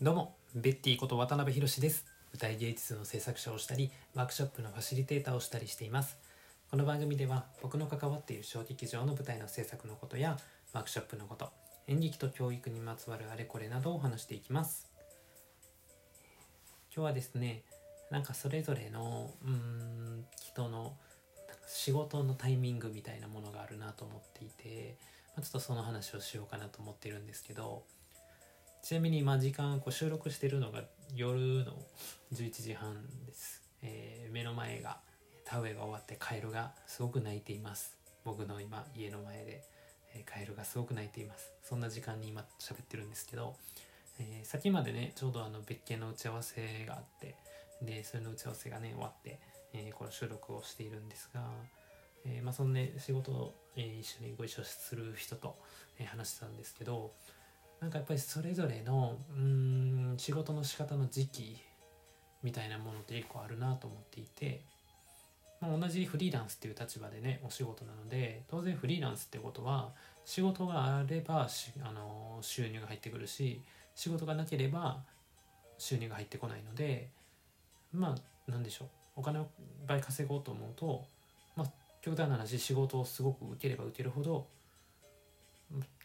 どうもベッティこと渡辺博です。舞台芸術の制作者をしたりワークショップのファシリテーターをしたりしています。この番組では僕の関わっている小劇場の舞台の制作のことやワークショップのこと演劇と教育にまつわるあれこれなどを話していきます。今日はですねなんかそれぞれのうん人の仕事のタイミングみたいなものがあるなと思っていて、まあ、ちょっとその話をしようかなと思ってるんですけどちなみに今時間こう収録してるのが夜の11時半です、えー目の前が田植えが終わってカエルがすごく鳴いています。僕の今家の前で、えカエルがすごく鳴いています。そんな時間に今喋ってるんですけど、えー先までねちょうどあの別件の打ち合わせがあってでそれの打ち合わせがね終わって、えーこの収録をしているんですが、えーまあそのね仕事を、えー一緒にご一緒する人と、え話してたんですけどなんかやっぱりそれぞれのうん仕事の仕方の時期みたいなものって結構あるなと思っていて、まあ、同じフリーランスっていう立場でねお仕事なので当然フリーランスってことは仕事があればあの収入が入ってくるし仕事がなければ収入が入ってこないのでまあなんでしょうお金をいっぱい稼ごうと思うとまあ極端な話仕事をすごく受ければ受けるほど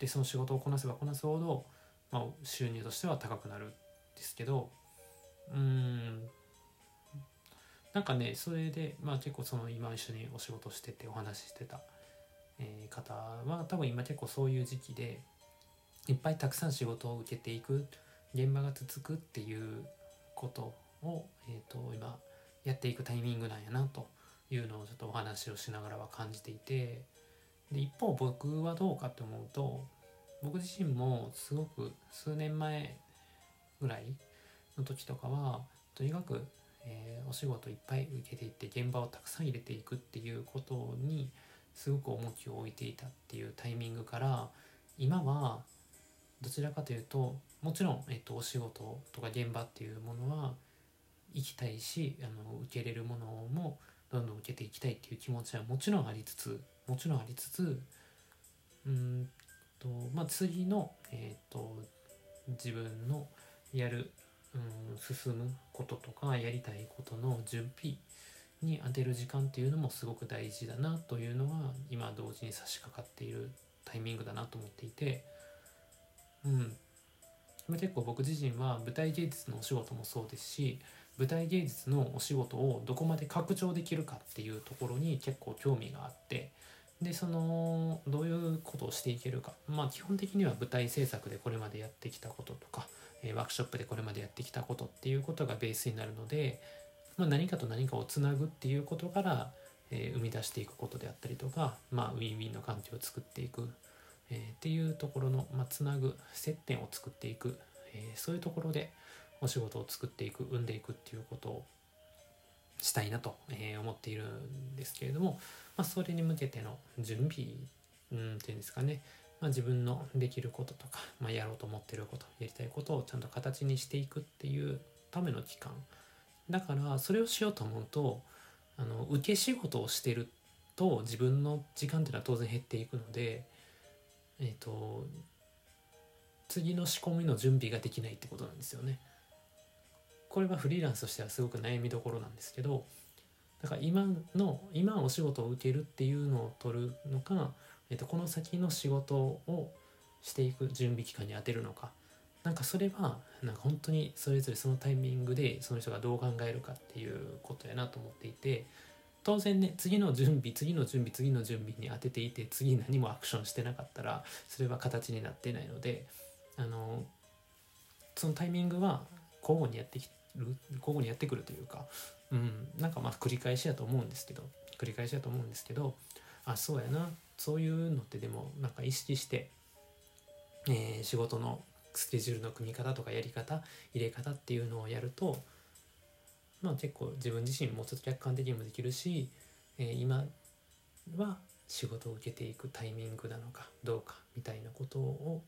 でその仕事をこなせばこなすほど、まあ、収入としては高くなるんですけどうーん。なんかねそれで、まあ、結構その今一緒にお仕事しててお話ししてた、えー方は多分今結構そういう時期でいっぱいたくさん仕事を受けていく現場が続くっていうことを、えー、と今やっていくタイミングなんやなというのをちょっとお話をしながらは感じていてで一方僕はどうかと思うと僕自身もすごく数年前ぐらいの時とかはとにかく、えーお仕事いっぱい受けていって現場をたくさん入れていくっていうことにすごく重きを置いていたっていうタイミングから今はどちらかというともちろん、えっとお仕事とか現場っていうものは行きたいしあの受けれるものもどんどん受けていきたいっていう気持ちはもちろんありつつもちろんありつつうんとまあ次の、えー、と自分のやる、うん、進むこととかやりたいことの準備に当てる時間っていうのもすごく大事だなというのは今同時に差し掛かっているタイミングだなと思っていてうん。結構僕自身は舞台芸術のお仕事もそうですし舞台芸術のお仕事をどこまで拡張できるかっていうところに結構興味があってでそのどういうことをしていけるか。まあ基本的には舞台制作でこれまでやってきたこととか、えーワークショップでこれまでやってきたことっていうことがベースになるので、まあ、何かと何かをつなぐっていうことから、えー生み出していくことであったりとか、まあ、ウィンウィンの関係を作っていく、えーっていうところの、まあ、つなぐ接点を作っていく、えーそういうところでお仕事を作っていく生んでいくっていうことをしたいなと、え思っているんですけれども、まあ、それに向けての準備、うん、っていうんですかね、まあ、自分のできることとか、まあ、やろうと思ってることやりたいことをちゃんと形にしていくっていうための期間だからそれをしようと思うとあの受け仕事をしてると自分の時間っていうのは当然減っていくのでえっ、と次の仕込みの準備ができないってことなんですよね。これはフリーランスとしてはすごく悩みどころなんですけどだから今の今お仕事を受けるっていうのを取るのか、えっとこの先の仕事をしていく準備期間に当てるのか。なんかそれはなんか本当にそれぞれそのタイミングでその人がどう考えるかっていうことやなと思っていて当然ね次の準備次の準備次の準備に当てていて次何もアクションしてなかったらそれは形になってないのであのそのタイミングは交互にやってきる交互にやってくるというか、うん、なんかまあ繰り返しやと思うんですけど繰り返しやと思うんですけどあそうやなそういうのってでもなんか意識して、えー仕事のスケジュールの組み方とかやり方入れ方っていうのをやるとまあ結構自分自身もちょっと客観的にもできるし、えー今は仕事を受けていくタイミングなのかどうかみたいなことを、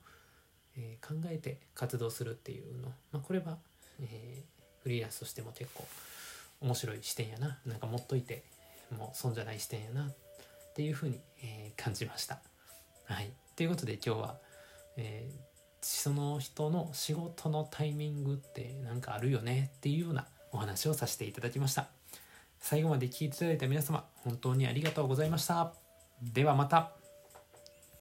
えー考えて活動するっていうの、まあ、これは、えーフリーランスとしても結構面白い視点やな。なんか持っといてもう損じゃない視点やなっていうふうに、えー感じました。はい、ということで今日は、えーその人の仕事のタイミングって何かあるよねっていうようなお話をさせていただきました。最後まで聞いていただいた皆様本当にありがとうございました。ではまた。